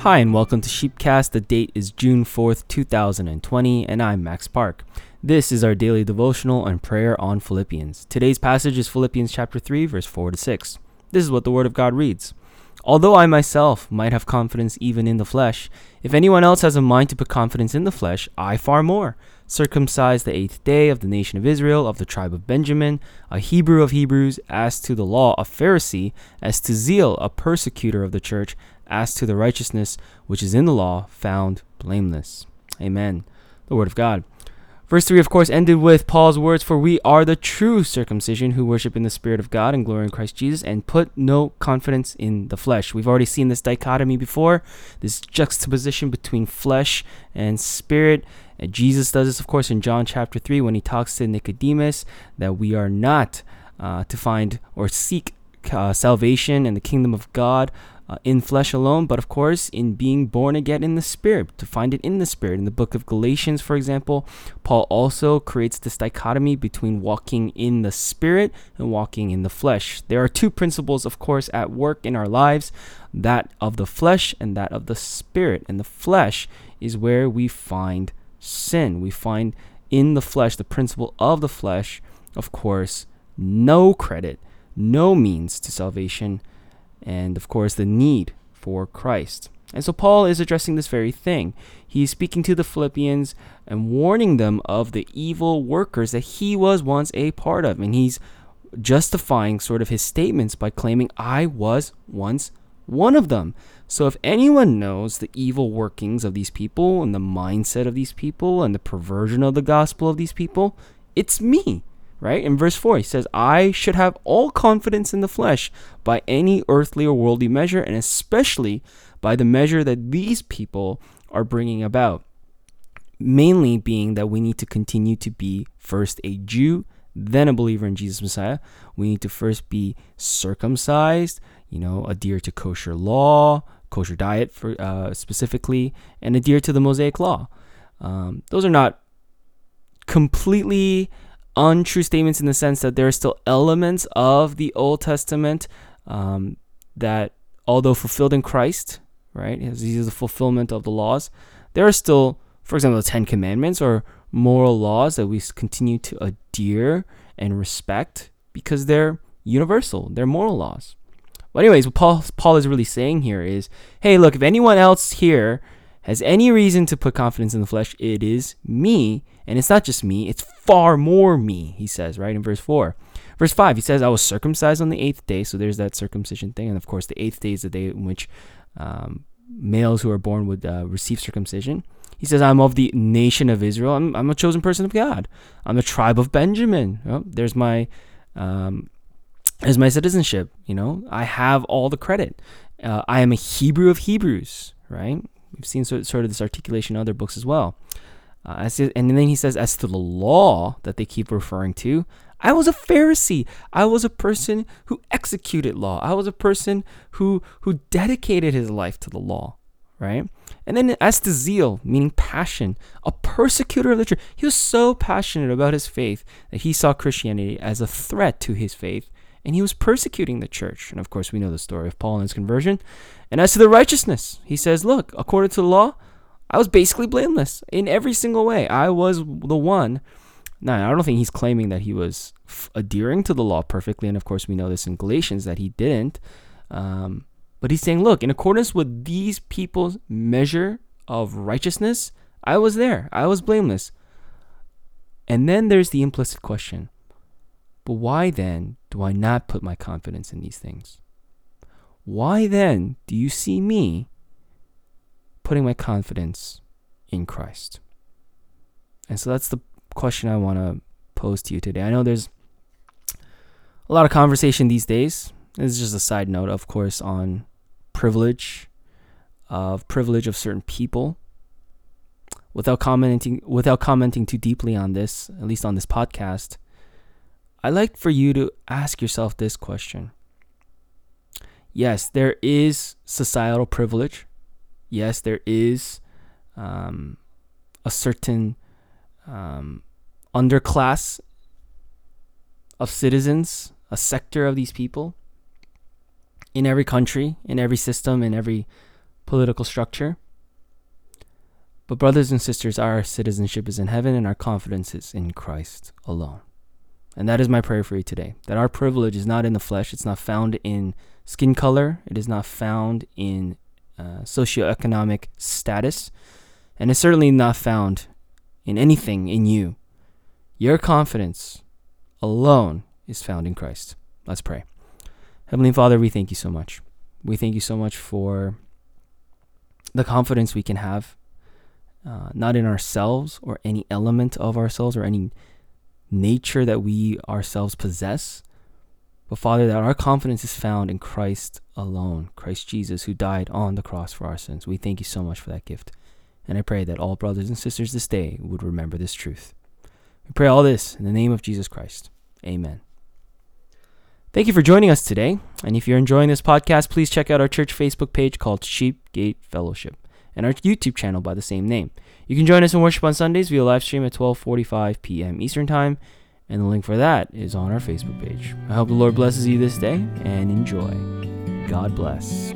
Hi, and welcome to Sheepcast. The date is June 4th, 2020, and I'm Max Park. This is our daily devotional and prayer on Philippians. Today's passage is Philippians chapter 3, verse 4 to 6. This is what the Word of God reads. Although I myself might have confidence even in the flesh, if anyone else has a mind to put confidence in the flesh, I far more. Circumcised the eighth day of the nation of Israel, of the tribe of Benjamin, a Hebrew of Hebrews, as to the law, a Pharisee, as to zeal, a persecutor of the church, as to the righteousness which is in the law, found blameless. Amen. The Word of God. Verse 3, of course, ended with Paul's words For we are the true circumcision who worship in the Spirit of God and glory in Christ Jesus and put no confidence in the flesh. We've already seen this dichotomy before, this juxtaposition between flesh and spirit. And Jesus does this, of course, in John chapter 3 when he talks to Nicodemus that we are not uh, to find or seek uh, salvation and the kingdom of God uh, in flesh alone, but of course in being born again in the spirit, to find it in the spirit. In the book of Galatians, for example, Paul also creates this dichotomy between walking in the spirit and walking in the flesh. There are two principles, of course, at work in our lives that of the flesh and that of the spirit. And the flesh is where we find sin. We find in the flesh the principle of the flesh, of course, no credit, no means to salvation and of course the need for Christ. And so Paul is addressing this very thing. He's speaking to the Philippians and warning them of the evil workers that he was once a part of. And he's justifying sort of his statements by claiming, I was once one of them. So if anyone knows the evil workings of these people and the mindset of these people and the perversion of the gospel of these people, it's me right? In verse 4, he says, I should have all confidence in the flesh by any earthly or worldly measure, and especially by the measure that these people are bringing about. Mainly being that we need to continue to be first a Jew, then a believer in Jesus Messiah. We need to first be circumcised, you know, adhere to kosher law, kosher diet for uh, specifically, and adhere to the Mosaic law. Um, those are not completely untrue statements in the sense that there are still elements of the Old Testament um, that, although fulfilled in Christ, right, as he is the fulfillment of the laws, there are still, for example, the Ten Commandments or moral laws that we continue to adhere and respect because they're universal, they're moral laws. But anyways, what Paul Paul is really saying here is, hey, look, if anyone else here has any reason to put confidence in the flesh, it is me. And it's not just me, it's far more me, he says, right, in verse 4. Verse 5, he says, I was circumcised on the eighth day. So there's that circumcision thing. And of course, the eighth day is the day in which um, males who are born would uh, receive circumcision. He says, I'm of the nation of Israel. I'm, I'm a chosen person of God. I'm the tribe of Benjamin. Oh, there's my. Um, there's my citizenship, you know. I have all the credit. Uh, I am a Hebrew of Hebrews, right? We've seen sort, sort of this articulation in other books as well. Uh, as and then he says, as to the law that they keep referring to, I was a Pharisee. I was a person who executed law. I was a person who who dedicated his life to the law, right? And then as to zeal, meaning passion, a persecutor of the church. He was so passionate about his faith that he saw Christianity as a threat to his faith, and he was persecuting the church. And of course, we know the story of Paul and his conversion. And as to the righteousness, he says, look, according to the law, I was basically blameless in every single way. I was the one. Now, I don't think he's claiming that he was f- adhering to the law perfectly. And of course, we know this in Galatians that he didn't. Um, but he's saying, look, in accordance with these people's measure of righteousness, I was there. I was blameless. And then there's the implicit question but why then do I not put my confidence in these things? Why then do you see me putting my confidence in Christ? And so that's the question I want to pose to you today. I know there's a lot of conversation these days. This is just a side note, of course, on privilege, of privilege of certain people. Without commenting, without commenting too deeply on this, at least on this podcast, I'd like for you to ask yourself this question. Yes, there is societal privilege yes, there is um, a certain um, underclass of citizens, a sector of these people in every country, in every system, in every political structure. But, brothers and sisters, our citizenship is in heaven and our confidence is in Christ alone. And that is my prayer for you today that our privilege is not in the flesh, it's not found in skin color, it is not found in uh, socioeconomic status, and it's certainly not found in anything in you. Your confidence alone is found in Christ. Let's pray. Heavenly Father, we thank you so much. We thank you so much for the confidence we can have, uh, not in ourselves or any element of ourselves or any nature that we ourselves possess, but Father, that our confidence is found in Christ alone, Christ Jesus, who died on the cross for our sins. We thank you so much for that gift. And I pray that all brothers and sisters this day would remember this truth. We pray all this in the name of Jesus Christ. Amen. Thank you for joining us today. And if you're enjoying this podcast, please check out our church Facebook page called Sheepgate Fellowship and our YouTube channel by the same name. You can join us in worship on Sundays via live stream at 12:45 p.m. Eastern Time, and the link for that is on our Facebook page. I hope the Lord blesses you this day and enjoy. God bless.